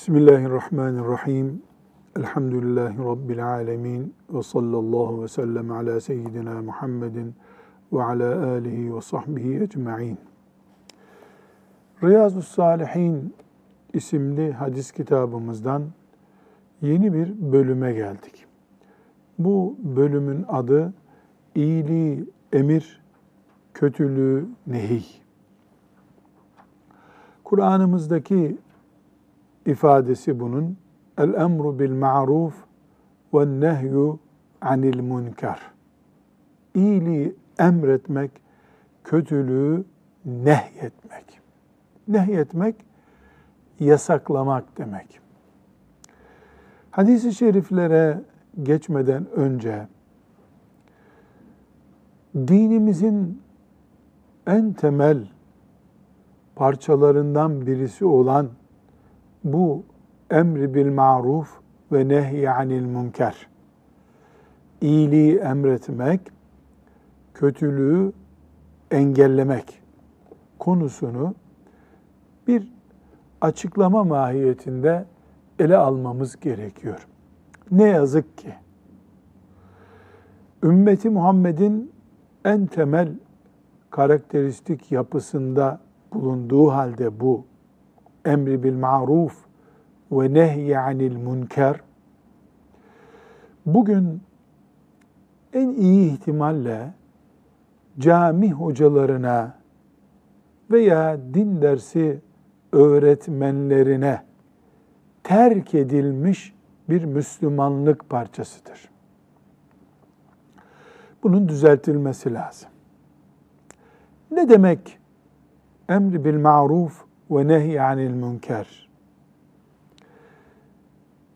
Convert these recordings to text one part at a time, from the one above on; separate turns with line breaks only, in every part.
Bismillahirrahmanirrahim. Elhamdülillahi Rabbil alemin. Ve sallallahu ve sellem ala seyyidina Muhammedin ve ala alihi ve sahbihi ecma'in. Riyazu Salihin isimli hadis kitabımızdan yeni bir bölüme geldik. Bu bölümün adı iyiliği emir, kötülüğü nehiy. Kur'an'ımızdaki ifadesi bunun el emru bil ma'ruf ve nehyu anil münker. İyiliği emretmek, kötülüğü nehyetmek. Nehyetmek yasaklamak demek. Hadis-i şeriflere geçmeden önce dinimizin en temel parçalarından birisi olan bu emri bil maruf ve nehy anil münker. İyiliği emretmek, kötülüğü engellemek konusunu bir açıklama mahiyetinde ele almamız gerekiyor. Ne yazık ki ümmeti Muhammed'in en temel karakteristik yapısında bulunduğu halde bu emri bil maruf ve nehy anil münker bugün en iyi ihtimalle cami hocalarına veya din dersi öğretmenlerine terk edilmiş bir Müslümanlık parçasıdır. Bunun düzeltilmesi lazım. Ne demek emri bil maruf ve nehy anil münker.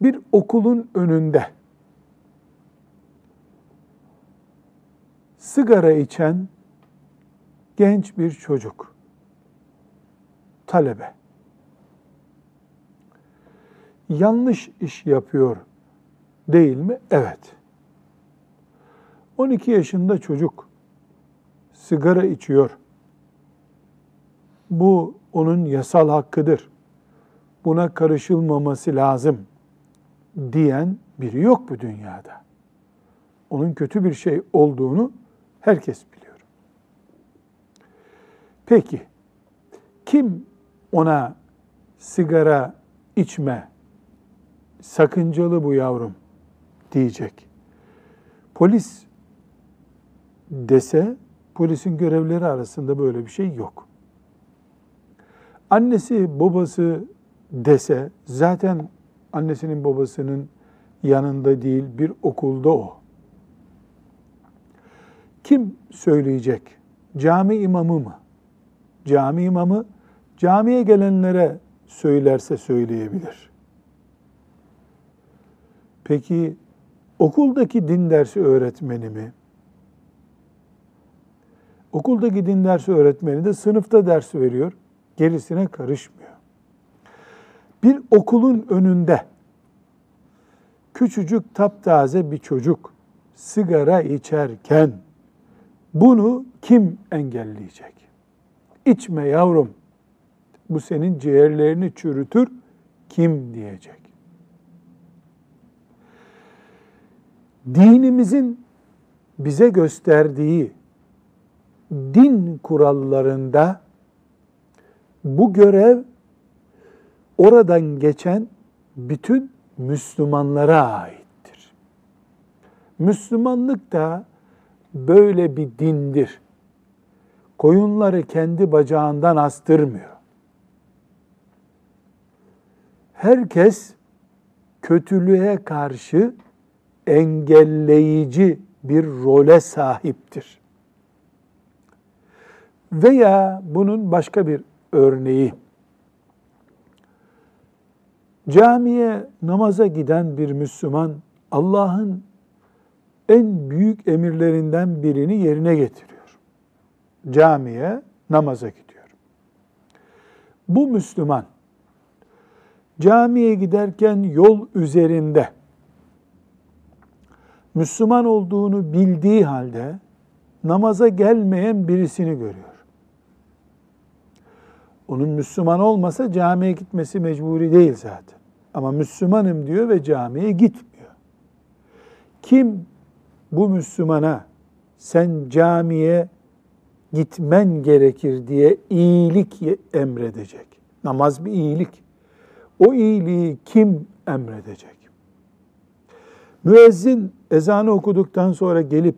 Bir okulun önünde sigara içen genç bir çocuk, talebe. Yanlış iş yapıyor değil mi? Evet. 12 yaşında çocuk sigara içiyor. Bu onun yasal hakkıdır. Buna karışılmaması lazım diyen biri yok bu dünyada. Onun kötü bir şey olduğunu herkes biliyor. Peki kim ona sigara içme sakıncalı bu yavrum diyecek. Polis dese polisin görevleri arasında böyle bir şey yok annesi babası dese zaten annesinin babasının yanında değil bir okulda o. Kim söyleyecek? Cami imamı mı? Cami imamı camiye gelenlere söylerse söyleyebilir. Peki okuldaki din dersi öğretmeni mi? Okuldaki din dersi öğretmeni de sınıfta ders veriyor gerisine karışmıyor. Bir okulun önünde küçücük taptaze bir çocuk sigara içerken bunu kim engelleyecek? İçme yavrum. Bu senin ciğerlerini çürütür. Kim diyecek? Dinimizin bize gösterdiği din kurallarında bu görev oradan geçen bütün Müslümanlara aittir. Müslümanlık da böyle bir dindir. Koyunları kendi bacağından astırmıyor. Herkes kötülüğe karşı engelleyici bir role sahiptir. Veya bunun başka bir örneği. Camiye namaza giden bir Müslüman Allah'ın en büyük emirlerinden birini yerine getiriyor. Camiye namaza gidiyor. Bu Müslüman camiye giderken yol üzerinde Müslüman olduğunu bildiği halde namaza gelmeyen birisini görüyor onun Müslüman olmasa camiye gitmesi mecburi değil zaten. ama Müslümanım diyor ve camiye gitmiyor. Kim bu Müslümana sen camiye gitmen gerekir diye iyilik emredecek. Namaz bir iyilik. O iyiliği kim emredecek? Müezzin ezanı okuduktan sonra gelip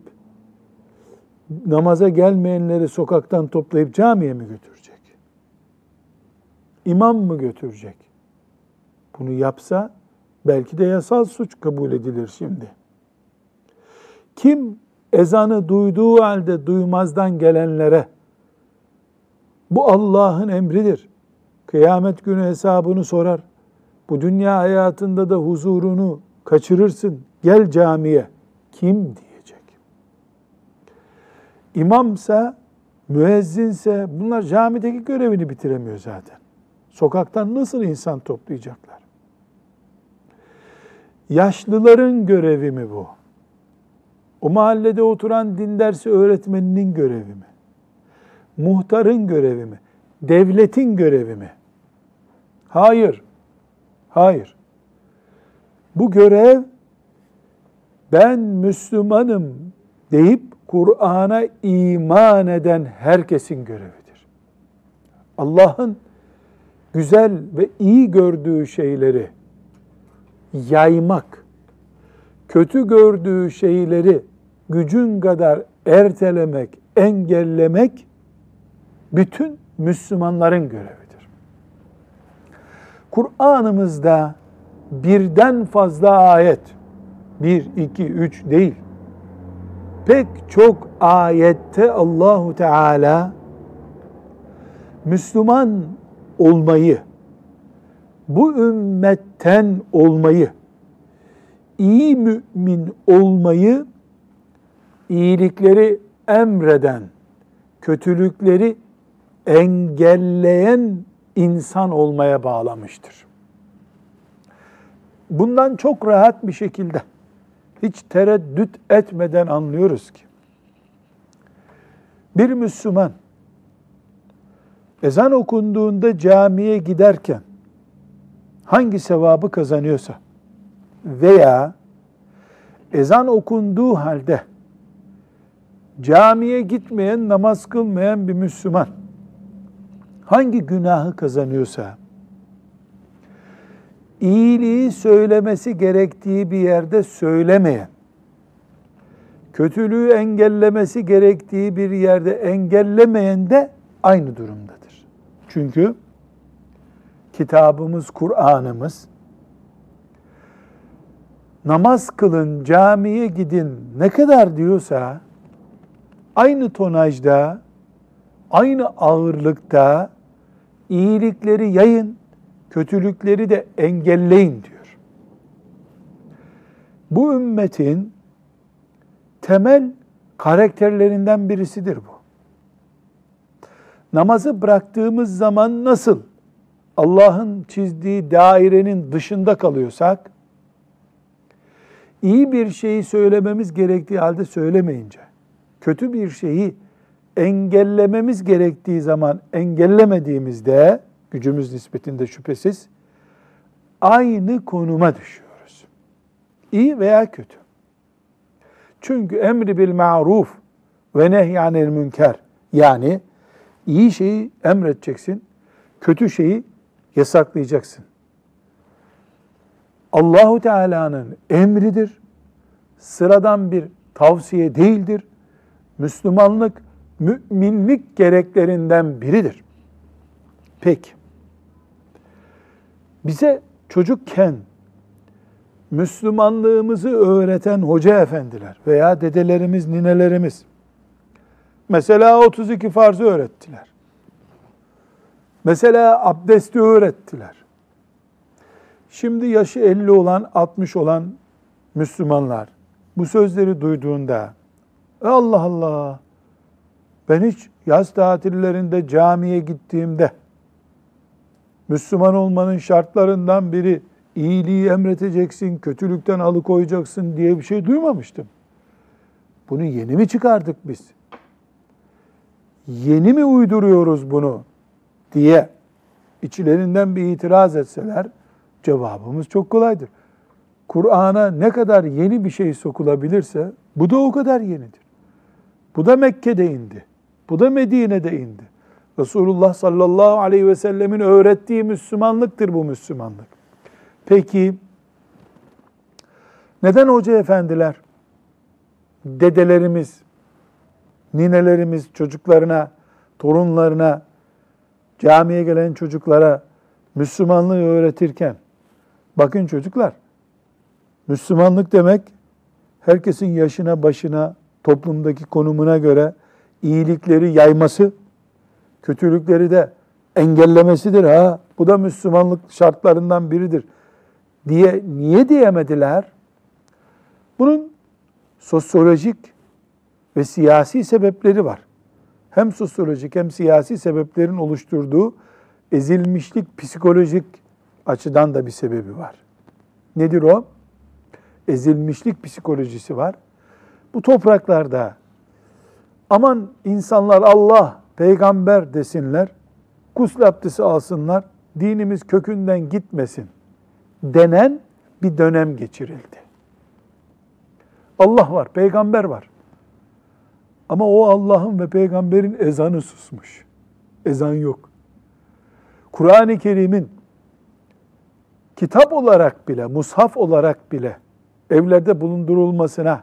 namaza gelmeyenleri sokaktan toplayıp camiye mi götürecek? İmam mı götürecek? Bunu yapsa belki de yasal suç kabul edilir şimdi. Kim ezanı duyduğu halde duymazdan gelenlere bu Allah'ın emridir. Kıyamet günü hesabını sorar. Bu dünya hayatında da huzurunu kaçırırsın. Gel camiye. Kim diyecek? İmamsa, müezzinse bunlar camideki görevini bitiremiyor zaten. Sokaktan nasıl insan toplayacaklar? Yaşlıların görevi mi bu? O mahallede oturan din dersi öğretmeninin görevi mi? Muhtarın görevi mi? Devletin görevi mi? Hayır. Hayır. Bu görev ben Müslümanım deyip Kur'an'a iman eden herkesin görevidir. Allah'ın güzel ve iyi gördüğü şeyleri yaymak, kötü gördüğü şeyleri gücün kadar ertelemek, engellemek bütün Müslümanların görevidir. Kur'an'ımızda birden fazla ayet, bir, iki, üç değil, pek çok ayette Allahu Teala Müslüman olmayı, bu ümmetten olmayı, iyi mümin olmayı, iyilikleri emreden, kötülükleri engelleyen insan olmaya bağlamıştır. Bundan çok rahat bir şekilde, hiç tereddüt etmeden anlıyoruz ki, bir Müslüman, ezan okunduğunda camiye giderken, hangi sevabı kazanıyorsa veya ezan okunduğu halde camiye gitmeyen, namaz kılmayan bir Müslüman hangi günahı kazanıyorsa iyiliği söylemesi gerektiği bir yerde söylemeyen, kötülüğü engellemesi gerektiği bir yerde engellemeyen de aynı durumdadır. Çünkü kitabımız, Kur'an'ımız namaz kılın, camiye gidin ne kadar diyorsa aynı tonajda, aynı ağırlıkta iyilikleri yayın, kötülükleri de engelleyin diyor. Bu ümmetin temel karakterlerinden birisidir bu. Namazı bıraktığımız zaman nasıl Allah'ın çizdiği dairenin dışında kalıyorsak, iyi bir şeyi söylememiz gerektiği halde söylemeyince, kötü bir şeyi engellememiz gerektiği zaman engellemediğimizde, gücümüz nispetinde şüphesiz, aynı konuma düşüyoruz. İyi veya kötü. Çünkü emri bil ma'ruf ve nehyanil münker yani iyi şeyi emredeceksin, kötü şeyi yasaklayacaksın. Allahu Teala'nın emridir. Sıradan bir tavsiye değildir. Müslümanlık müminlik gereklerinden biridir. Peki. Bize çocukken Müslümanlığımızı öğreten hoca efendiler veya dedelerimiz, ninelerimiz mesela 32 farzı öğrettiler. Mesela abdesti öğrettiler. Şimdi yaşı 50 olan, 60 olan Müslümanlar bu sözleri duyduğunda Allah Allah ben hiç yaz tatillerinde camiye gittiğimde Müslüman olmanın şartlarından biri iyiliği emreteceksin, kötülükten alıkoyacaksın diye bir şey duymamıştım. Bunu yeni mi çıkardık biz? Yeni mi uyduruyoruz bunu diye içlerinden bir itiraz etseler Cevabımız çok kolaydır. Kur'an'a ne kadar yeni bir şey sokulabilirse bu da o kadar yenidir. Bu da Mekke'de indi. Bu da Medine'de indi. Resulullah sallallahu aleyhi ve sellemin öğrettiği Müslümanlıktır bu Müslümanlık. Peki neden hoca efendiler, dedelerimiz, ninelerimiz çocuklarına, torunlarına, camiye gelen çocuklara Müslümanlığı öğretirken, bakın çocuklar, Müslümanlık demek herkesin yaşına, başına, toplumdaki konumuna göre iyilikleri yayması, kötülükleri de engellemesidir ha. Bu da Müslümanlık şartlarından biridir diye niye diyemediler? Bunun sosyolojik ve siyasi sebepleri var. Hem sosyolojik hem siyasi sebeplerin oluşturduğu ezilmişlik psikolojik açıdan da bir sebebi var. Nedir o? Ezilmişlik psikolojisi var. Bu topraklarda aman insanlar Allah, peygamber desinler, gusül abdesti alsınlar, dinimiz kökünden gitmesin denen bir dönem geçirildi. Allah var, peygamber var. Ama o Allah'ın ve peygamberin ezanı susmuş. Ezan yok. Kur'an-ı Kerim'in kitap olarak bile, mushaf olarak bile evlerde bulundurulmasına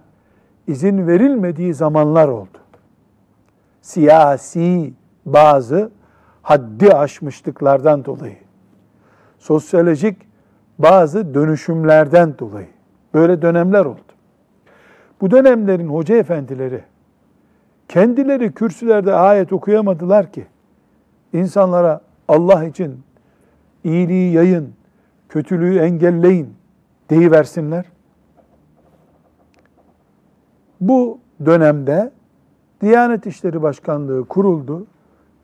izin verilmediği zamanlar oldu. Siyasi bazı haddi aşmışlıklardan dolayı, sosyolojik bazı dönüşümlerden dolayı böyle dönemler oldu. Bu dönemlerin hoca efendileri kendileri kürsülerde ayet okuyamadılar ki insanlara Allah için iyiliği yayın, kötülüğü engelleyin deyiversinler. Bu dönemde Diyanet İşleri Başkanlığı kuruldu.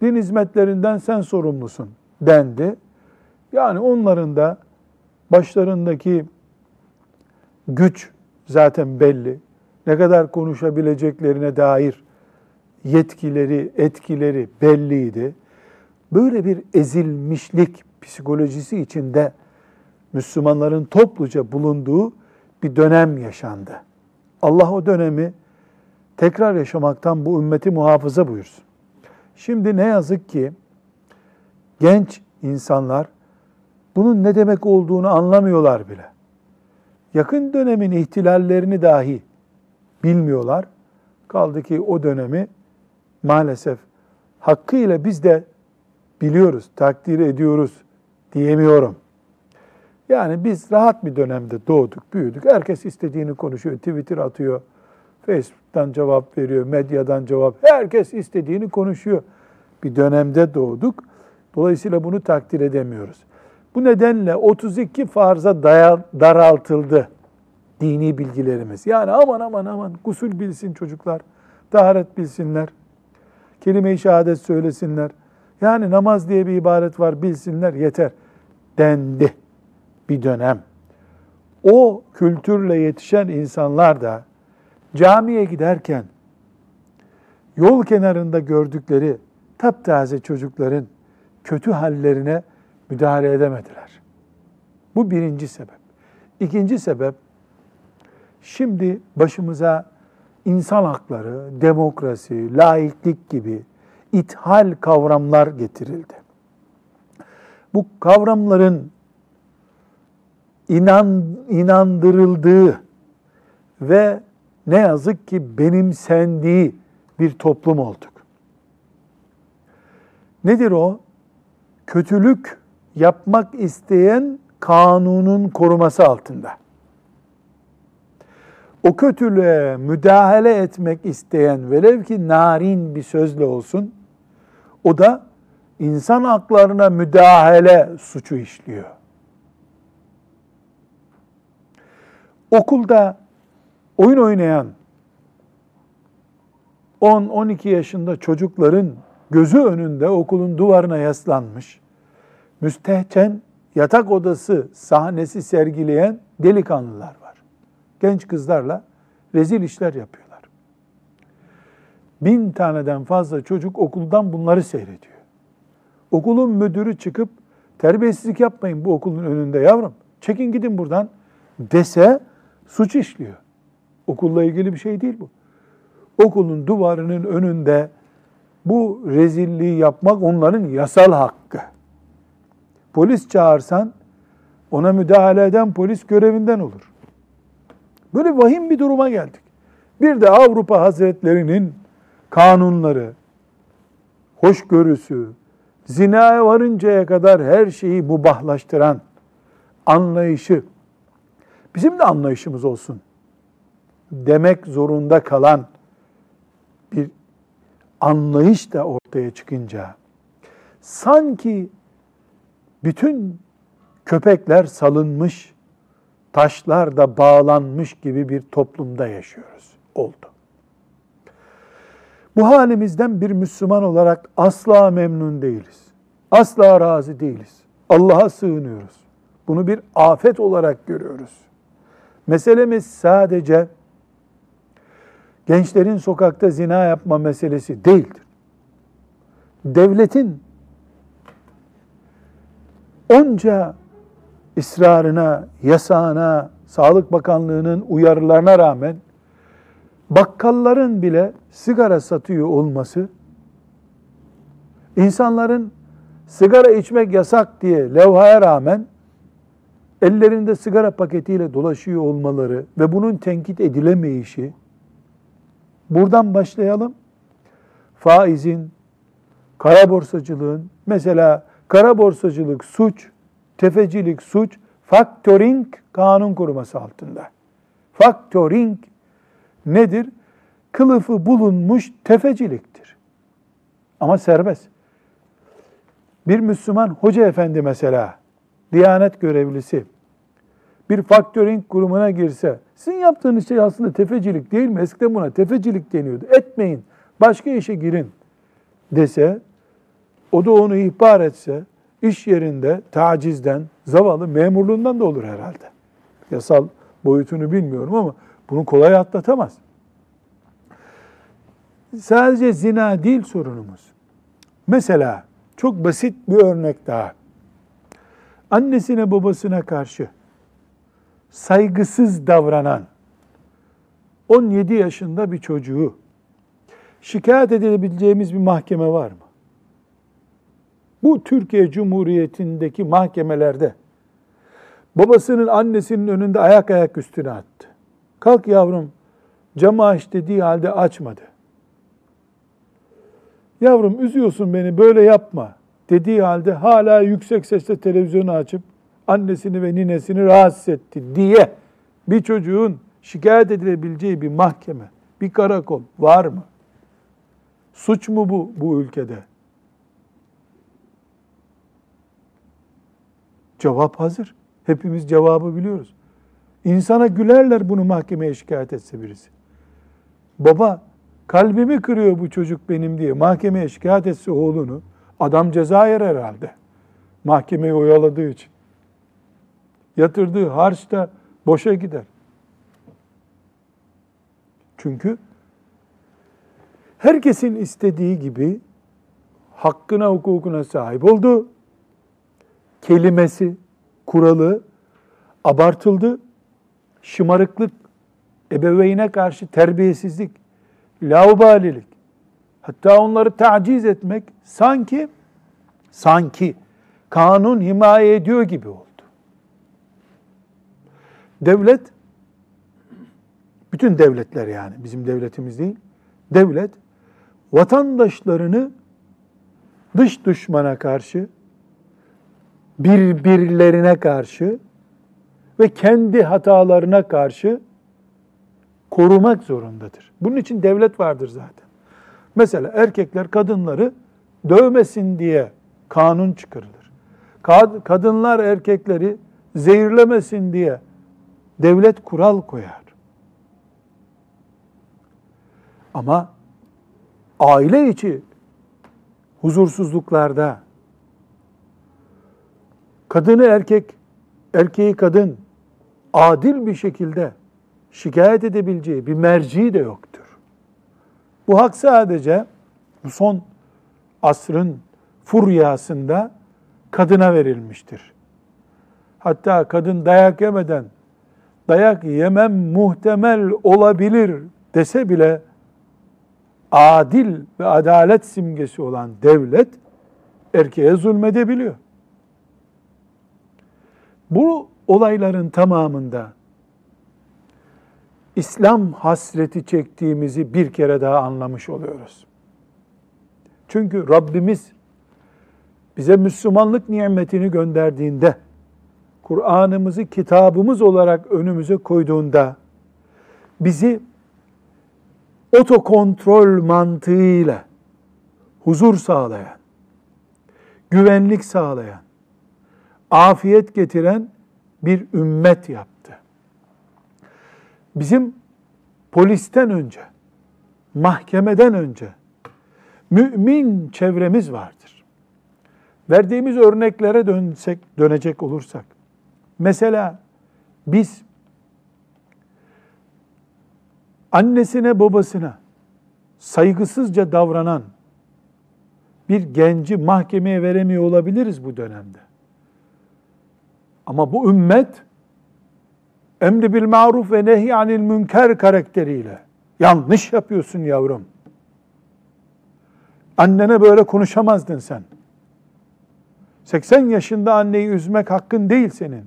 Din hizmetlerinden sen sorumlusun dendi. Yani onların da başlarındaki güç zaten belli. Ne kadar konuşabileceklerine dair yetkileri, etkileri belliydi. Böyle bir ezilmişlik psikolojisi içinde Müslümanların topluca bulunduğu bir dönem yaşandı. Allah o dönemi tekrar yaşamaktan bu ümmeti muhafaza buyursun. Şimdi ne yazık ki genç insanlar bunun ne demek olduğunu anlamıyorlar bile. Yakın dönemin ihtilallerini dahi bilmiyorlar. Kaldı ki o dönemi maalesef hakkıyla biz de biliyoruz, takdir ediyoruz diyemiyorum. Yani biz rahat bir dönemde doğduk, büyüdük. Herkes istediğini konuşuyor, Twitter atıyor, Facebook'tan cevap veriyor, medyadan cevap. Herkes istediğini konuşuyor. Bir dönemde doğduk. Dolayısıyla bunu takdir edemiyoruz. Bu nedenle 32 farza daraltıldı dini bilgilerimiz. Yani aman aman aman gusül bilsin çocuklar, taharet bilsinler, kelime-i şehadet söylesinler. Yani namaz diye bir ibaret var bilsinler yeter dendi bir dönem. O kültürle yetişen insanlar da camiye giderken yol kenarında gördükleri taptaze çocukların kötü hallerine müdahale edemediler. Bu birinci sebep. İkinci sebep, şimdi başımıza insan hakları, demokrasi, laiklik gibi ithal kavramlar getirildi. Bu kavramların inan, inandırıldığı ve ne yazık ki benimsendiği bir toplum olduk. Nedir o? Kötülük yapmak isteyen kanunun koruması altında. O kötülüğe müdahale etmek isteyen velev ki narin bir sözle olsun, o da insan haklarına müdahale suçu işliyor. Okulda oyun oynayan 10-12 yaşında çocukların gözü önünde okulun duvarına yaslanmış, müstehcen yatak odası sahnesi sergileyen delikanlılar. Genç kızlarla rezil işler yapıyorlar. Bin taneden fazla çocuk okuldan bunları seyrediyor. Okulun müdürü çıkıp terbiyesizlik yapmayın bu okulun önünde yavrum. Çekin gidin buradan dese suç işliyor. Okulla ilgili bir şey değil bu. Okulun duvarının önünde bu rezilliği yapmak onların yasal hakkı. Polis çağırsan ona müdahale eden polis görevinden olur. Böyle vahim bir duruma geldik. Bir de Avrupa Hazretlerinin kanunları, hoşgörüsü, zinaya varıncaya kadar her şeyi mubahlaştıran anlayışı, bizim de anlayışımız olsun demek zorunda kalan bir anlayış da ortaya çıkınca sanki bütün köpekler salınmış, taşlar da bağlanmış gibi bir toplumda yaşıyoruz. Oldu. Bu halimizden bir Müslüman olarak asla memnun değiliz. Asla razı değiliz. Allah'a sığınıyoruz. Bunu bir afet olarak görüyoruz. Meselemiz sadece gençlerin sokakta zina yapma meselesi değildir. Devletin onca ısrarına, yasağına, Sağlık Bakanlığı'nın uyarılarına rağmen bakkalların bile sigara satıyor olması, insanların sigara içmek yasak diye levhaya rağmen ellerinde sigara paketiyle dolaşıyor olmaları ve bunun tenkit edilemeyişi, buradan başlayalım. Faizin, kara borsacılığın, mesela kara borsacılık suç, tefecilik suç, faktöring kanun koruması altında. Faktöring nedir? Kılıfı bulunmuş tefeciliktir. Ama serbest. Bir Müslüman hoca efendi mesela, Diyanet görevlisi, bir faktöring kurumuna girse, sizin yaptığınız şey aslında tefecilik değil mi? Eskiden buna tefecilik deniyordu. Etmeyin, başka işe girin dese, o da onu ihbar etse, iş yerinde tacizden, zavallı memurluğundan da olur herhalde. Yasal boyutunu bilmiyorum ama bunu kolay atlatamaz. Sadece zina değil sorunumuz. Mesela çok basit bir örnek daha. Annesine babasına karşı saygısız davranan 17 yaşında bir çocuğu şikayet edebileceğimiz bir mahkeme var mı? Bu Türkiye Cumhuriyeti'ndeki mahkemelerde babasının annesinin önünde ayak ayak üstüne attı. Kalk yavrum camı aç dediği halde açmadı. Yavrum üzüyorsun beni böyle yapma dediği halde hala yüksek sesle televizyonu açıp annesini ve ninesini rahatsız etti diye bir çocuğun şikayet edilebileceği bir mahkeme, bir karakol var mı? Suç mu bu bu ülkede? Cevap hazır. Hepimiz cevabı biliyoruz. İnsana gülerler bunu mahkemeye şikayet etse birisi. Baba kalbimi kırıyor bu çocuk benim diye mahkemeye şikayet etse oğlunu adam ceza yer herhalde. Mahkemeyi oyaladığı için. Yatırdığı harç da boşa gider. Çünkü herkesin istediği gibi hakkına hukukuna sahip oldu. Kelimesi, kuralı abartıldı. Şımarıklık, ebeveyne karşı terbiyesizlik, laubalilik, hatta onları taciz etmek sanki sanki kanun himaye ediyor gibi oldu. Devlet bütün devletler yani bizim devletimiz değil. Devlet vatandaşlarını dış düşmana karşı birbirlerine karşı ve kendi hatalarına karşı korumak zorundadır. Bunun için devlet vardır zaten. Mesela erkekler kadınları dövmesin diye kanun çıkarılır. Kadınlar erkekleri zehirlemesin diye devlet kural koyar. Ama aile içi huzursuzluklarda kadını erkek, erkeği kadın adil bir şekilde şikayet edebileceği bir merci de yoktur. Bu hak sadece bu son asrın furyasında kadına verilmiştir. hatta kadın dayak yemeden dayak yemem muhtemel olabilir dese bile adil ve adalet simgesi olan devlet erkeğe zulmedebiliyor. Bu olayların tamamında İslam hasreti çektiğimizi bir kere daha anlamış oluyoruz. Çünkü Rabbimiz bize Müslümanlık nimetini gönderdiğinde, Kur'an'ımızı kitabımız olarak önümüze koyduğunda, bizi otokontrol mantığıyla huzur sağlayan, güvenlik sağlayan, afiyet getiren bir ümmet yaptı. Bizim polisten önce, mahkemeden önce mümin çevremiz vardır. Verdiğimiz örneklere dönsek, dönecek olursak, mesela biz annesine babasına saygısızca davranan bir genci mahkemeye veremiyor olabiliriz bu dönemde. Ama bu ümmet emri bil maruf ve nehy anil münker karakteriyle yanlış yapıyorsun yavrum. Annene böyle konuşamazdın sen. 80 yaşında anneyi üzmek hakkın değil senin.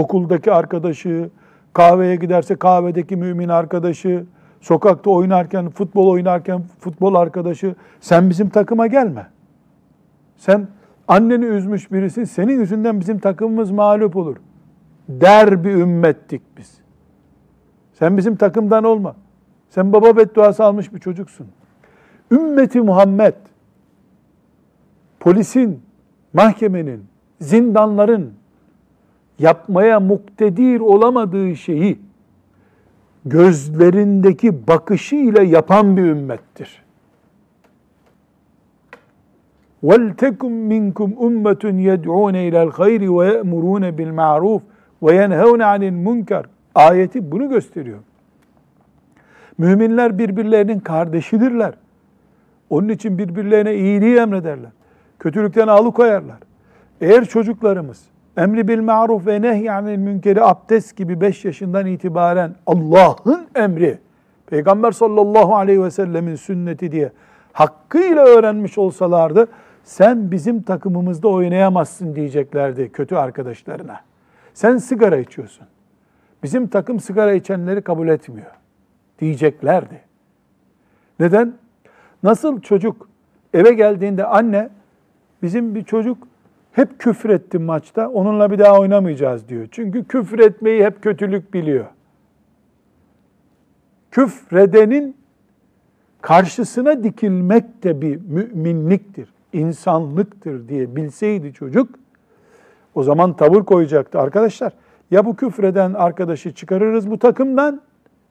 Okuldaki arkadaşı, kahveye giderse kahvedeki mümin arkadaşı, sokakta oynarken, futbol oynarken futbol arkadaşı, sen bizim takıma gelme. Sen anneni üzmüş birisin, senin yüzünden bizim takımımız mağlup olur. Der bir ümmettik biz. Sen bizim takımdan olma. Sen baba bedduası almış bir çocuksun. Ümmeti Muhammed, polisin, mahkemenin, zindanların yapmaya muktedir olamadığı şeyi gözlerindeki bakışıyla yapan bir ümmettir. وَلْتَكُمْ مِنْكُمْ اُمَّةٌ يَدْعُونَ اِلَى الْخَيْرِ وَيَأْمُرُونَ بِالْمَعْرُوفِ وَيَنْهَوْنَ عَنِ الْمُنْكَرِ Ayeti bunu gösteriyor. Müminler birbirlerinin kardeşidirler. Onun için birbirlerine iyiliği emrederler. Kötülükten alıkoyarlar. Eğer çocuklarımız emri bil maruf ve nehyanil münkeri abdest gibi 5 yaşından itibaren Allah'ın emri, Peygamber sallallahu aleyhi ve sellemin sünneti diye hakkıyla öğrenmiş olsalardı, sen bizim takımımızda oynayamazsın diyeceklerdi kötü arkadaşlarına. Sen sigara içiyorsun. Bizim takım sigara içenleri kabul etmiyor diyeceklerdi. Neden? Nasıl çocuk eve geldiğinde anne bizim bir çocuk hep küfür etti maçta onunla bir daha oynamayacağız diyor. Çünkü küfür etmeyi hep kötülük biliyor. Küfredenin karşısına dikilmek de bir müminliktir, insanlıktır diye bilseydi çocuk o zaman tavır koyacaktı. Arkadaşlar ya bu küfreden arkadaşı çıkarırız bu takımdan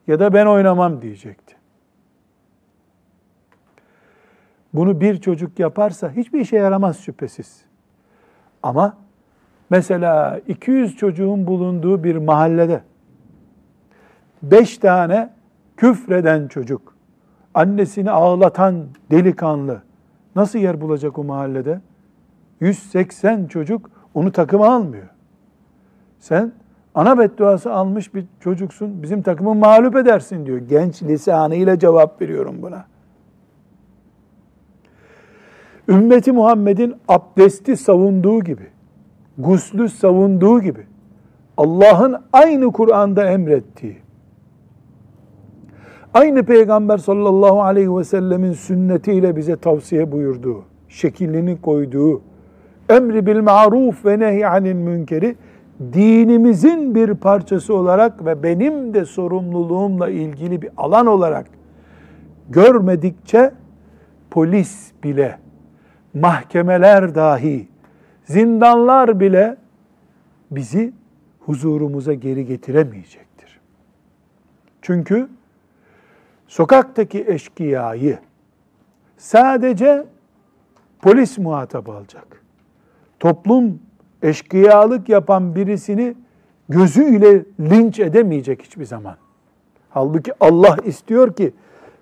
ya da ben oynamam diyecekti. Bunu bir çocuk yaparsa hiçbir işe yaramaz şüphesiz. Ama mesela 200 çocuğun bulunduğu bir mahallede 5 tane küfreden çocuk, annesini ağlatan delikanlı nasıl yer bulacak o mahallede? 180 çocuk onu takıma almıyor. Sen ana bedduası almış bir çocuksun, bizim takımı mağlup edersin diyor. Genç lisanıyla cevap veriyorum buna. Ümmeti Muhammed'in abdesti savunduğu gibi, guslü savunduğu gibi, Allah'ın aynı Kur'an'da emrettiği, aynı Peygamber sallallahu aleyhi ve sellemin sünnetiyle bize tavsiye buyurduğu, şekilini koyduğu, emri bil maruf ve nehy anil münkeri dinimizin bir parçası olarak ve benim de sorumluluğumla ilgili bir alan olarak görmedikçe polis bile, mahkemeler dahi, zindanlar bile bizi huzurumuza geri getiremeyecektir. Çünkü sokaktaki eşkıyayı sadece polis muhatap alacak. Toplum eşkıyalık yapan birisini gözüyle linç edemeyecek hiçbir zaman. Halbuki Allah istiyor ki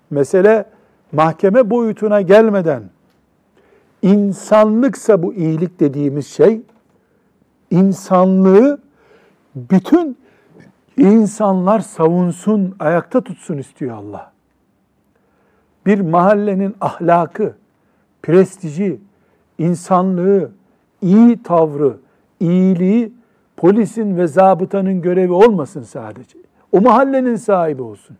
mesele mahkeme boyutuna gelmeden insanlıksa bu iyilik dediğimiz şey insanlığı bütün insanlar savunsun, ayakta tutsun istiyor Allah. Bir mahallenin ahlakı, prestiji, insanlığı, iyi tavrı, iyiliği polisin ve zabıtanın görevi olmasın sadece. O mahallenin sahibi olsun.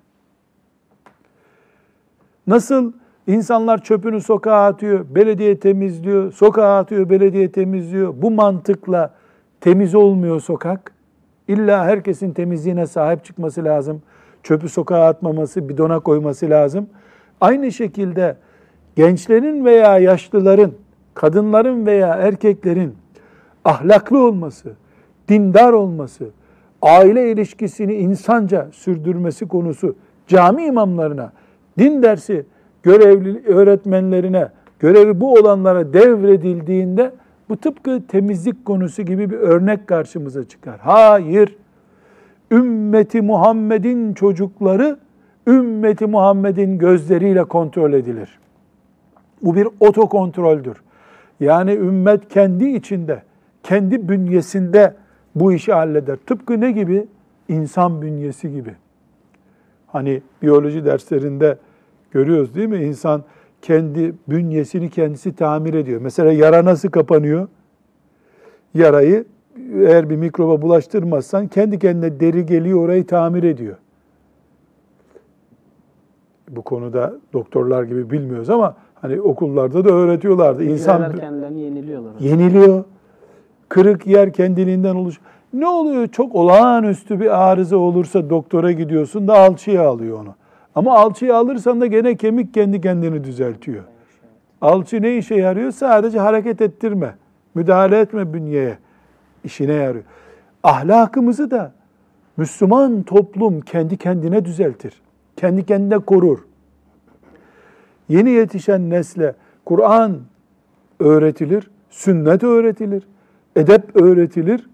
Nasıl insanlar çöpünü sokağa atıyor, belediye temizliyor, sokağa atıyor, belediye temizliyor. Bu mantıkla temiz olmuyor sokak. İlla herkesin temizliğine sahip çıkması lazım. Çöpü sokağa atmaması, bidona koyması lazım. Aynı şekilde gençlerin veya yaşlıların, kadınların veya erkeklerin ahlaklı olması, dindar olması, aile ilişkisini insanca sürdürmesi konusu cami imamlarına, din dersi görevli öğretmenlerine, görevi bu olanlara devredildiğinde bu tıpkı temizlik konusu gibi bir örnek karşımıza çıkar. Hayır. Ümmeti Muhammed'in çocukları ümmeti Muhammed'in gözleriyle kontrol edilir. Bu bir otokontroldür. Yani ümmet kendi içinde, kendi bünyesinde bu işi halleder. Tıpkı ne gibi? İnsan bünyesi gibi. Hani biyoloji derslerinde görüyoruz değil mi? İnsan kendi bünyesini kendisi tamir ediyor. Mesela yara nasıl kapanıyor? Yarayı eğer bir mikroba bulaştırmazsan kendi kendine deri geliyor orayı tamir ediyor. Bu konuda doktorlar gibi bilmiyoruz ama hani okullarda da öğretiyorlardı.
İnsan kendilerini yeniliyorlar.
Yeniliyor. Kırık yer kendiliğinden oluş. Ne oluyor? Çok olağanüstü bir arıza olursa doktora gidiyorsun da alçıya alıyor onu. Ama alçıyı alırsan da gene kemik kendi kendini düzeltiyor. Alçı ne işe yarıyor? Sadece hareket ettirme. Müdahale etme bünyeye. İşine yarıyor. Ahlakımızı da Müslüman toplum kendi kendine düzeltir. Kendi kendine korur. Yeni yetişen nesle Kur'an öğretilir, sünnet öğretilir, edep öğretilir.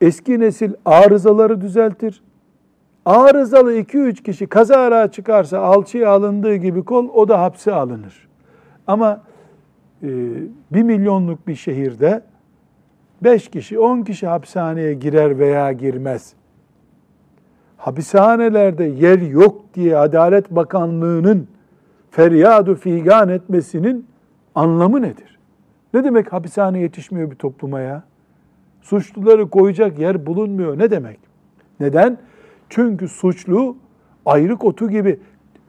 Eski nesil arızaları düzeltir, Arızalı 2-3 kişi kazara çıkarsa alçıya alındığı gibi kol o da hapse alınır. Ama e, 1 milyonluk bir şehirde 5 kişi 10 kişi hapishaneye girer veya girmez. Hapishanelerde yer yok diye Adalet Bakanlığı'nın feryadu figan etmesinin anlamı nedir? Ne demek hapishane yetişmiyor bir topluma ya? Suçluları koyacak yer bulunmuyor. Ne demek? Neden? Çünkü suçlu ayrık otu gibi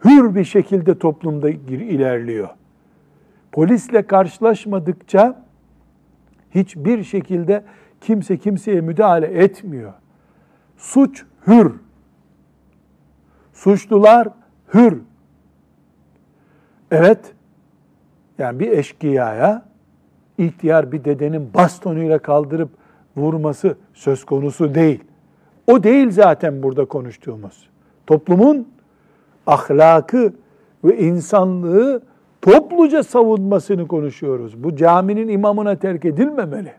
hür bir şekilde toplumda ilerliyor. Polisle karşılaşmadıkça hiçbir şekilde kimse kimseye müdahale etmiyor. Suç hür. Suçlular hür. Evet, yani bir eşkıyaya ihtiyar bir dedenin bastonuyla kaldırıp vurması söz konusu değil. O değil zaten burada konuştuğumuz. Toplumun ahlakı ve insanlığı topluca savunmasını konuşuyoruz. Bu caminin imamına terk edilmemeli.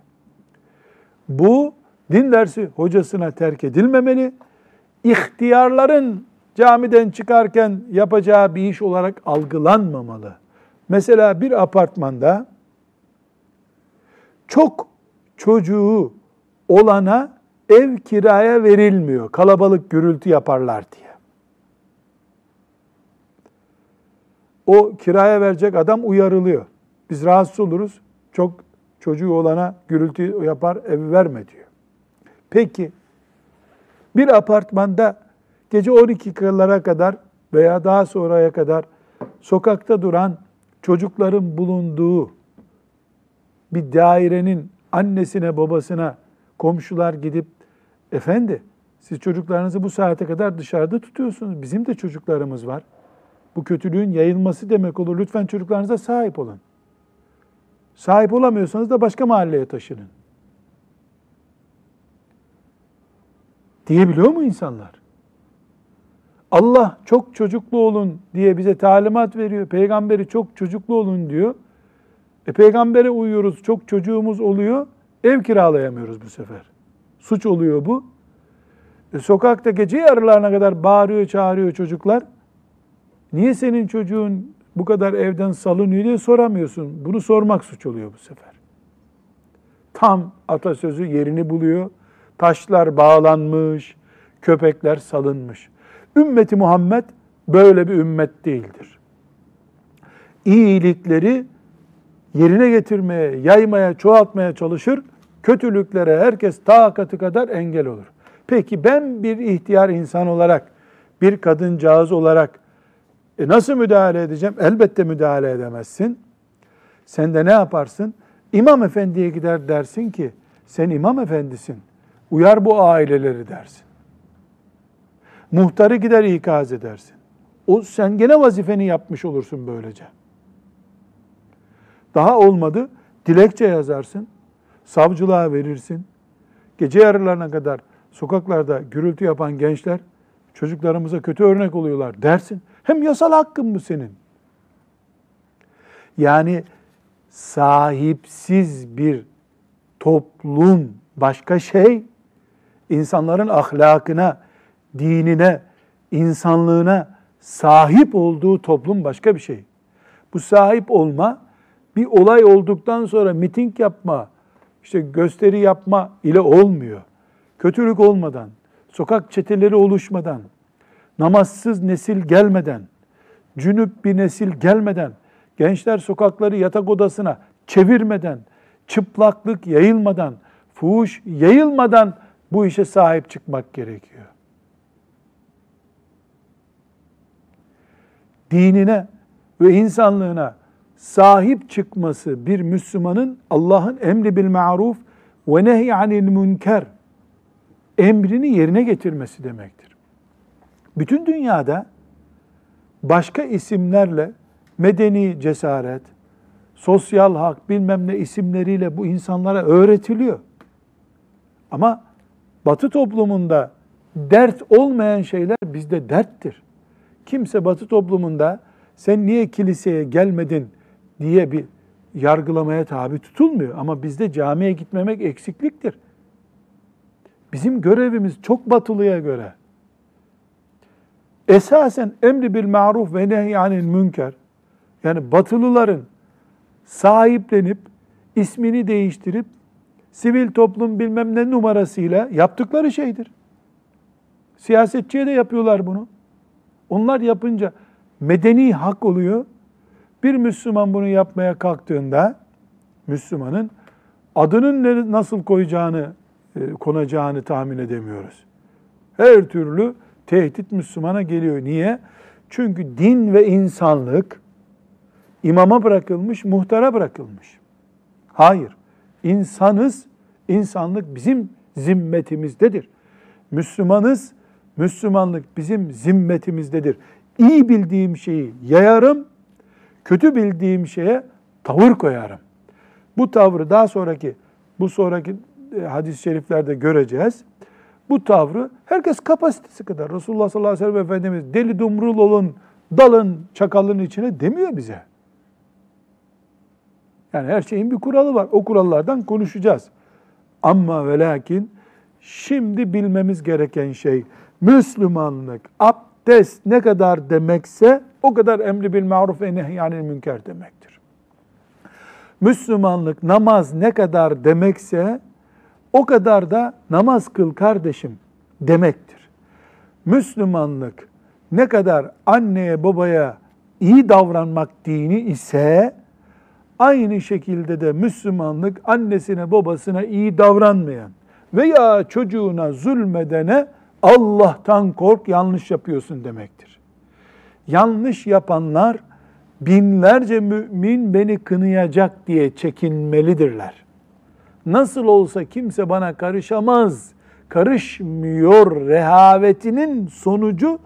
Bu din dersi hocasına terk edilmemeli. İhtiyarların camiden çıkarken yapacağı bir iş olarak algılanmamalı. Mesela bir apartmanda çok çocuğu olana ev kiraya verilmiyor. Kalabalık gürültü yaparlar diye. O kiraya verecek adam uyarılıyor. Biz rahatsız oluruz. Çok çocuğu olana gürültü yapar, evi verme diyor. Peki bir apartmanda gece 12'lara kadar veya daha sonraya kadar sokakta duran çocukların bulunduğu bir dairenin annesine babasına komşular gidip Efendi, siz çocuklarınızı bu saate kadar dışarıda tutuyorsunuz. Bizim de çocuklarımız var. Bu kötülüğün yayılması demek olur. Lütfen çocuklarınıza sahip olun. Sahip olamıyorsanız da başka mahalleye taşının. Diyebiliyor mu insanlar? Allah çok çocuklu olun diye bize talimat veriyor. Peygamberi çok çocuklu olun diyor. E peygambere uyuyoruz, çok çocuğumuz oluyor. Ev kiralayamıyoruz bu sefer. Suç oluyor bu. E, sokakta gece yarılarına kadar bağırıyor, çağırıyor çocuklar. Niye senin çocuğun bu kadar evden salınıyor diye soramıyorsun. Bunu sormak suç oluyor bu sefer. tam atasözü yerini buluyor. Taşlar bağlanmış, köpekler salınmış. Ümmeti Muhammed böyle bir ümmet değildir. İyilikleri yerine getirmeye, yaymaya, çoğaltmaya çalışır. Kötülüklere herkes takatı kadar engel olur. Peki ben bir ihtiyar insan olarak, bir kadıncağız olarak e nasıl müdahale edeceğim? Elbette müdahale edemezsin. Sen de ne yaparsın? İmam efendiye gider dersin ki, sen imam efendisin. Uyar bu aileleri dersin. Muhtarı gider ikaz edersin. O sen gene vazifeni yapmış olursun böylece. Daha olmadı dilekçe yazarsın, savcılığa verirsin. Gece yarılarına kadar sokaklarda gürültü yapan gençler çocuklarımıza kötü örnek oluyorlar dersin. Hem yasal hakkın mı senin? Yani sahipsiz bir toplum başka şey, insanların ahlakına, dinine, insanlığına sahip olduğu toplum başka bir şey. Bu sahip olma bir olay olduktan sonra miting yapma, işte gösteri yapma ile olmuyor. Kötülük olmadan, sokak çeteleri oluşmadan, namazsız nesil gelmeden, cünüp bir nesil gelmeden, gençler sokakları yatak odasına çevirmeden, çıplaklık yayılmadan, fuhuş yayılmadan bu işe sahip çıkmak gerekiyor. Dinine ve insanlığına sahip çıkması bir Müslümanın Allah'ın emri bil maruf ve nehy anil münker emrini yerine getirmesi demektir. Bütün dünyada başka isimlerle medeni cesaret, sosyal hak bilmem ne isimleriyle bu insanlara öğretiliyor. Ama Batı toplumunda dert olmayan şeyler bizde derttir. Kimse Batı toplumunda sen niye kiliseye gelmedin diye bir yargılamaya tabi tutulmuyor. Ama bizde camiye gitmemek eksikliktir. Bizim görevimiz çok batılıya göre. Esasen emri bil maruf ve nehyanil münker. Yani batılıların sahiplenip ismini değiştirip sivil toplum bilmem ne numarasıyla yaptıkları şeydir. Siyasetçiye de yapıyorlar bunu. Onlar yapınca medeni hak oluyor. Bir Müslüman bunu yapmaya kalktığında Müslümanın adının nasıl koyacağını, e, konacağını tahmin edemiyoruz. Her türlü tehdit Müslümana geliyor. Niye? Çünkü din ve insanlık imama bırakılmış, muhtara bırakılmış. Hayır. İnsanız, insanlık bizim zimmetimizdedir. Müslümanız, Müslümanlık bizim zimmetimizdedir. İyi bildiğim şeyi yayarım, kötü bildiğim şeye tavır koyarım. Bu tavrı daha sonraki, bu sonraki e, hadis-i şeriflerde göreceğiz. Bu tavrı herkes kapasitesi kadar. Resulullah sallallahu aleyhi ve sellem Efendimiz deli dumrul olun, dalın çakalın içine demiyor bize. Yani her şeyin bir kuralı var. O kurallardan konuşacağız. Ama ve lakin şimdi bilmemiz gereken şey Müslümanlık, abdest ne kadar demekse o kadar emri bil maruf ve nehyanil münker demektir. Müslümanlık, namaz ne kadar demekse o kadar da namaz kıl kardeşim demektir. Müslümanlık ne kadar anneye babaya iyi davranmak dini ise aynı şekilde de Müslümanlık annesine babasına iyi davranmayan veya çocuğuna zulmedene Allah'tan kork yanlış yapıyorsun demektir. Yanlış yapanlar binlerce mümin beni kınayacak diye çekinmelidirler. Nasıl olsa kimse bana karışamaz, karışmıyor rehavetinin sonucu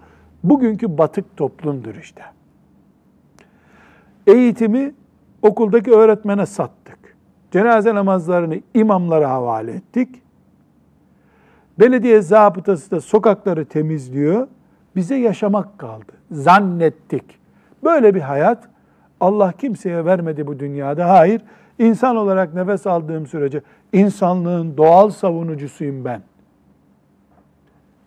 bugünkü batık toplumdur işte. Eğitimi okuldaki öğretmene sattık. Cenaze namazlarını imamlara havale ettik. Belediye zabıtası da sokakları temizliyor. Bize yaşamak kaldı. Zannettik. Böyle bir hayat Allah kimseye vermedi bu dünyada. Hayır. İnsan olarak nefes aldığım sürece insanlığın doğal savunucusuyum ben.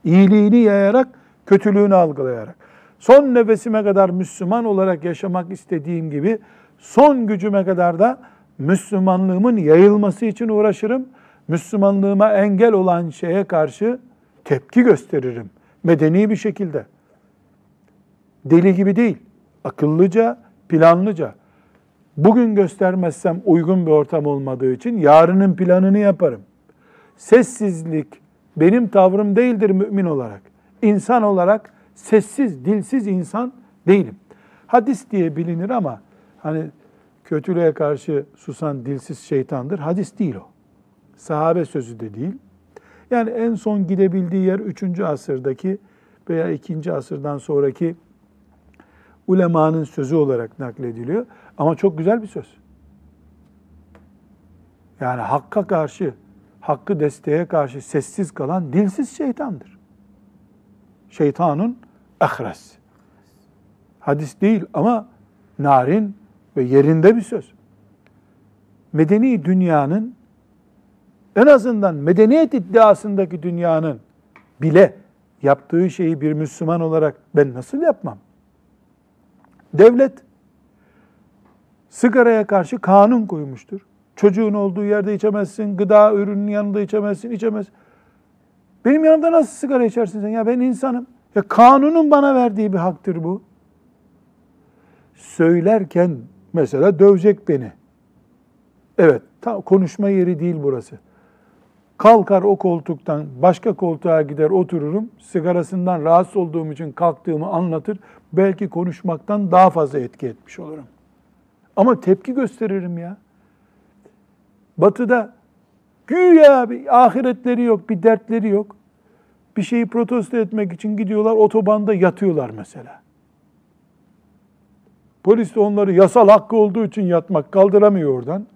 İyiliğini yayarak, kötülüğünü algılayarak. Son nefesime kadar Müslüman olarak yaşamak istediğim gibi son gücüme kadar da Müslümanlığımın yayılması için uğraşırım. Müslümanlığıma engel olan şeye karşı tepki gösteririm. Medeni bir şekilde. Deli gibi değil. Akıllıca, planlıca. Bugün göstermezsem uygun bir ortam olmadığı için yarının planını yaparım. Sessizlik benim tavrım değildir mümin olarak. İnsan olarak sessiz, dilsiz insan değilim. Hadis diye bilinir ama hani kötülüğe karşı susan dilsiz şeytandır. Hadis değil o. Sahabe sözü de değil. Yani en son gidebildiği yer 3. asırdaki veya 2. asırdan sonraki ulemanın sözü olarak naklediliyor. Ama çok güzel bir söz. Yani hakka karşı, hakkı desteğe karşı sessiz kalan dilsiz şeytandır. Şeytanın ahres. Hadis değil ama narin ve yerinde bir söz. Medeni dünyanın en azından medeniyet iddiasındaki dünyanın bile yaptığı şeyi bir Müslüman olarak ben nasıl yapmam? Devlet sigaraya karşı kanun koymuştur. Çocuğun olduğu yerde içemezsin, gıda ürünün yanında içemezsin, içemez. Benim yanımda nasıl sigara içersin sen? Ya ben insanım. Ya kanunun bana verdiği bir haktır bu. Söylerken mesela dövecek beni. Evet, ta, konuşma yeri değil burası. Kalkar o koltuktan başka koltuğa gider otururum. Sigarasından rahatsız olduğum için kalktığımı anlatır. Belki konuşmaktan daha fazla etki etmiş olurum. Ama tepki gösteririm ya. Batı'da güya bir ahiretleri yok, bir dertleri yok. Bir şeyi protesto etmek için gidiyorlar otobanda yatıyorlar mesela. Polis de onları yasal hakkı olduğu için yatmak kaldıramıyor oradan.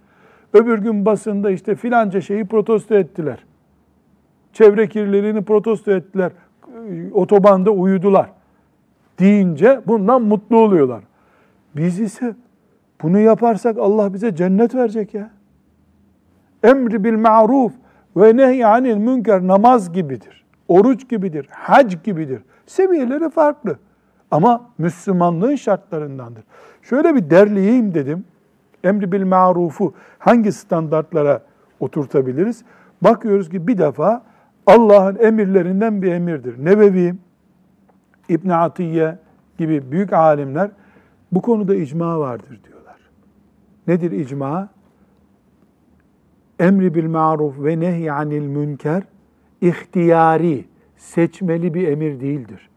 Öbür gün basında işte filanca şeyi protesto ettiler. Çevre kirliliğini protesto ettiler. Otobanda uyudular. Deyince bundan mutlu oluyorlar. Biz ise bunu yaparsak Allah bize cennet verecek ya. Emri bil ma'ruf ve nehy anil münker namaz gibidir. Oruç gibidir, hac gibidir. Seviyeleri farklı. Ama Müslümanlığın şartlarındandır. Şöyle bir derleyeyim dedim. Emri bil marufu hangi standartlara oturtabiliriz? Bakıyoruz ki bir defa Allah'ın emirlerinden bir emirdir. Nebevi, İbn Atiye gibi büyük alimler bu konuda icma vardır diyorlar. Nedir icma? Emri bil maruf ve nehy anil münker ihtiyari, seçmeli bir emir değildir.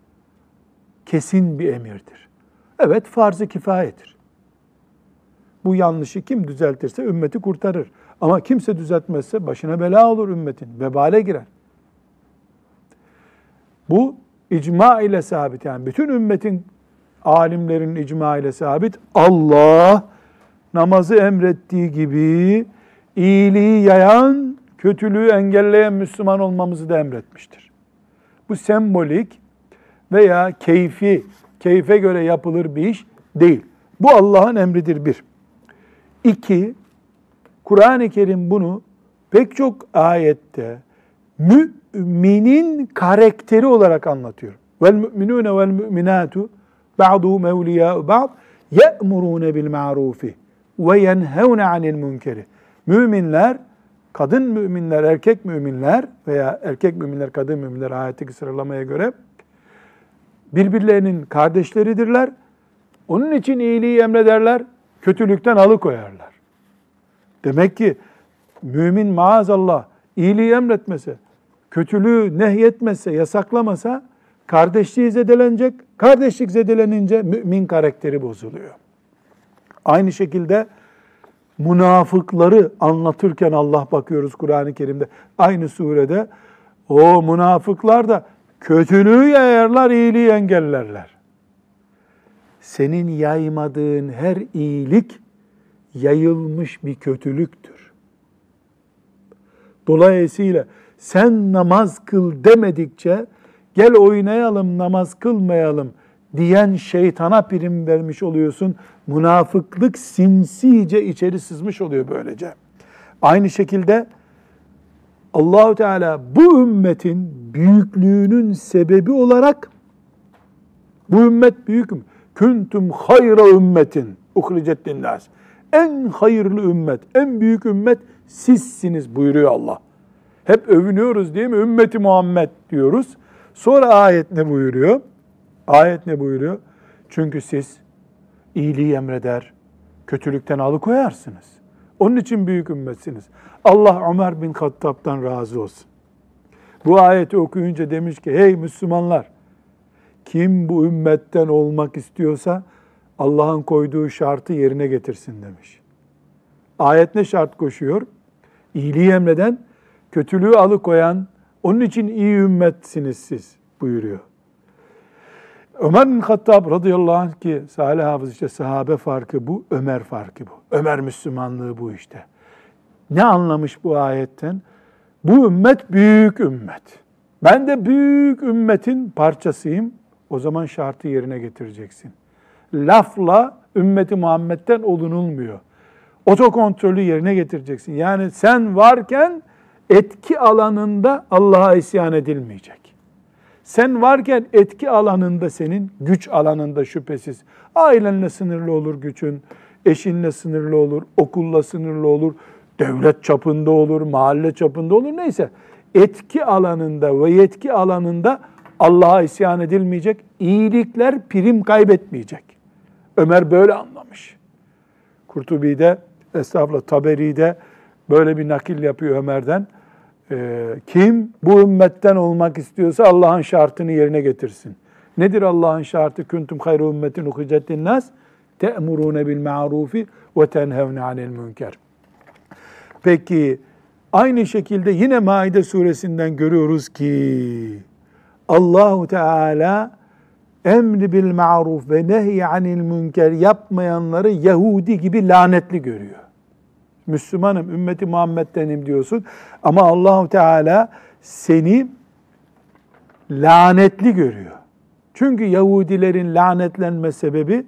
Kesin bir emirdir. Evet farz-ı kifayetir. Bu yanlışı kim düzeltirse ümmeti kurtarır. Ama kimse düzeltmezse başına bela olur ümmetin, vebale girer. Bu icma ile sabit yani bütün ümmetin alimlerin icma ile sabit. Allah namazı emrettiği gibi iyiliği yayan, kötülüğü engelleyen Müslüman olmamızı da emretmiştir. Bu sembolik veya keyfi, keyfe göre yapılır bir iş değil. Bu Allah'ın emridir bir. İki, Kur'an-ı Kerim bunu pek çok ayette müminin karakteri olarak anlatıyor. Vel müminune vel müminatu ba'duhum evliyâ'u ba'd ye'murûne bil ma'rufi ve yenhevne anil münkeri. Müminler, kadın müminler, erkek müminler veya erkek müminler, kadın müminler ayetteki sıralamaya göre birbirlerinin kardeşleridirler. Onun için iyiliği emrederler, kötülükten alıkoyarlar. Demek ki mümin maazallah iyiliği emretmese, kötülüğü nehyetmese, yasaklamasa kardeşliği zedelenecek. Kardeşlik zedelenince mümin karakteri bozuluyor. Aynı şekilde münafıkları anlatırken Allah bakıyoruz Kur'an-ı Kerim'de. Aynı surede o münafıklar da kötülüğü yayarlar, iyiliği engellerler. Senin yaymadığın her iyilik yayılmış bir kötülüktür. Dolayısıyla sen namaz kıl demedikçe gel oynayalım namaz kılmayalım diyen şeytana prim vermiş oluyorsun. Münafıklık sinsice içeri sızmış oluyor böylece. Aynı şekilde Allahu Teala bu ümmetin büyüklüğünün sebebi olarak bu ümmet büyük mü? Kuntum hayra ümmetin uhricet linnas. en hayırlı ümmet, en büyük ümmet sizsiniz buyuruyor Allah. Hep övünüyoruz değil mi? Ümmeti Muhammed diyoruz. Sonra ayet ne buyuruyor? Ayet ne buyuruyor? Çünkü siz iyiliği emreder, kötülükten alıkoyarsınız. Onun için büyük ümmetsiniz. Allah Ömer bin Hattab'dan razı olsun. Bu ayeti okuyunca demiş ki hey Müslümanlar kim bu ümmetten olmak istiyorsa Allah'ın koyduğu şartı yerine getirsin demiş. Ayet ne şart koşuyor? İyiliği emreden, kötülüğü alıkoyan, onun için iyi ümmetsiniz siz buyuruyor. Ömer bin Hattab radıyallahu anh ki Salih Hafız işte sahabe farkı bu, Ömer farkı bu. Ömer Müslümanlığı bu işte. Ne anlamış bu ayetten? Bu ümmet büyük ümmet. Ben de büyük ümmetin parçasıyım. O zaman şartı yerine getireceksin. Lafla ümmeti Muhammed'den olunulmuyor. Otokontrolü yerine getireceksin. Yani sen varken etki alanında Allah'a isyan edilmeyecek. Sen varken etki alanında senin, güç alanında şüphesiz. Ailenle sınırlı olur gücün, eşinle sınırlı olur, okulla sınırlı olur, devlet çapında olur, mahalle çapında olur neyse. Etki alanında ve yetki alanında Allah'a isyan edilmeyecek, iyilikler prim kaybetmeyecek. Ömer böyle anlamış. Kurtubi'de, Estağfurullah Taberi'de böyle bir nakil yapıyor Ömer'den. Ee, kim bu ümmetten olmak istiyorsa Allah'ın şartını yerine getirsin. Nedir Allah'ın şartı? Kuntum hayru ümmetin uhicetin nas te'murune bil ma'rufi ve tenhevne anil münker. Peki aynı şekilde yine Maide suresinden görüyoruz ki Allahu Teala emri bil ma'ruf ve nehy anil münker yapmayanları Yahudi gibi lanetli görüyor. Müslümanım, ümmeti Muhammed'denim diyorsun ama Allahu Teala seni lanetli görüyor. Çünkü Yahudilerin lanetlenme sebebi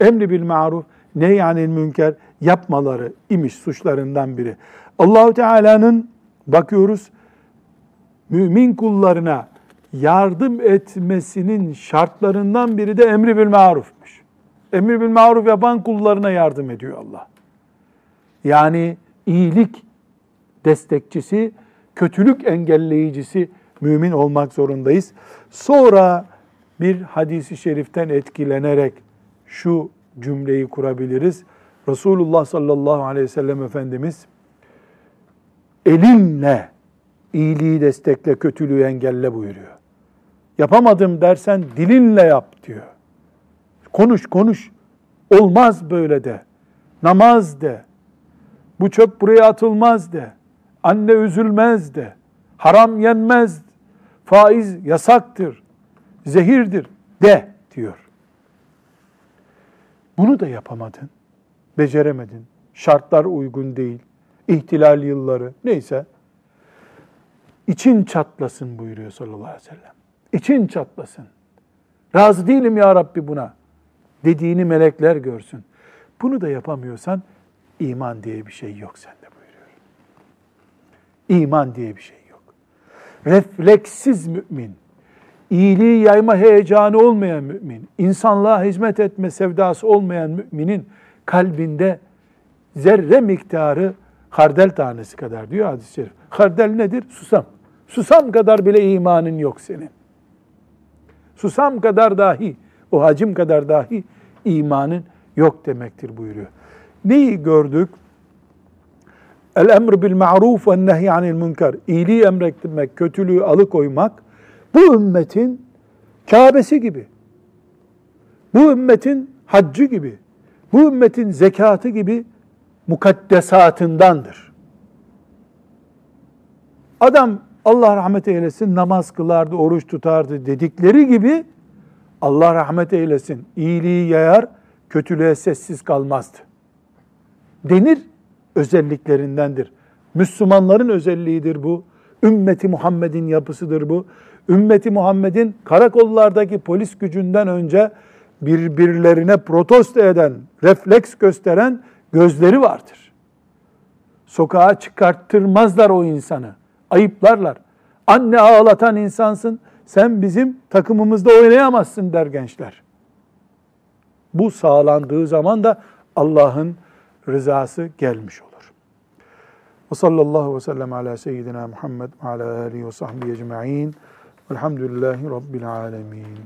emri bil maruf, ne yani münker yapmaları imiş suçlarından biri. Allahu Teala'nın bakıyoruz mümin kullarına yardım etmesinin şartlarından biri de emri bil marufmuş. Emri bil maruf yapan kullarına yardım ediyor Allah. Yani iyilik destekçisi, kötülük engelleyicisi mümin olmak zorundayız. Sonra bir hadisi şeriften etkilenerek şu cümleyi kurabiliriz. Resulullah sallallahu aleyhi ve sellem Efendimiz elinle iyiliği destekle, kötülüğü engelle buyuruyor. Yapamadım dersen dilinle yap diyor. Konuş konuş. Olmaz böyle de. Namaz de. Bu çöp buraya atılmaz de. Anne üzülmez de. Haram yenmez. Faiz yasaktır. Zehirdir de diyor. Bunu da yapamadın. Beceremedin. Şartlar uygun değil. İhtilal yılları neyse. İçin çatlasın buyuruyor sallallahu aleyhi ve sellem. İçin çatlasın. Razı değilim ya Rabbi buna dediğini melekler görsün. Bunu da yapamıyorsan iman diye bir şey yok sende buyuruyor. İman diye bir şey yok. Refleksiz mümin, iyiliği yayma heyecanı olmayan mümin, insanlığa hizmet etme sevdası olmayan müminin kalbinde zerre miktarı hardel tanesi kadar diyor hadis-i şerif. Hardel nedir? Susam. Susam kadar bile imanın yok senin. Susam kadar dahi, o hacim kadar dahi imanın yok demektir buyuruyor. Neyi gördük? El emr bil ma'ruf ve nehy anil münker. İyiliği emretmek, kötülüğü alıkoymak bu ümmetin Kabe'si gibi. Bu ümmetin haccı gibi. Bu ümmetin zekatı gibi mukaddesatındandır. Adam Allah rahmet eylesin namaz kılardı, oruç tutardı dedikleri gibi Allah rahmet eylesin iyiliği yayar, kötülüğe sessiz kalmazdı. Denir özelliklerindendir. Müslümanların özelliğidir bu. Ümmeti Muhammed'in yapısıdır bu. Ümmeti Muhammed'in karakollardaki polis gücünden önce birbirlerine protesto eden, refleks gösteren gözleri vardır. Sokağa çıkarttırmazlar o insanı ayıplarlar. Anne ağlatan insansın, sen bizim takımımızda oynayamazsın der gençler. Bu sağlandığı zaman da Allah'ın rızası gelmiş olur. Ve sallallahu ve sellem ala seyyidina Muhammed ve ala alihi ve sahbihi ecma'in. Velhamdülillahi Rabbil alemin.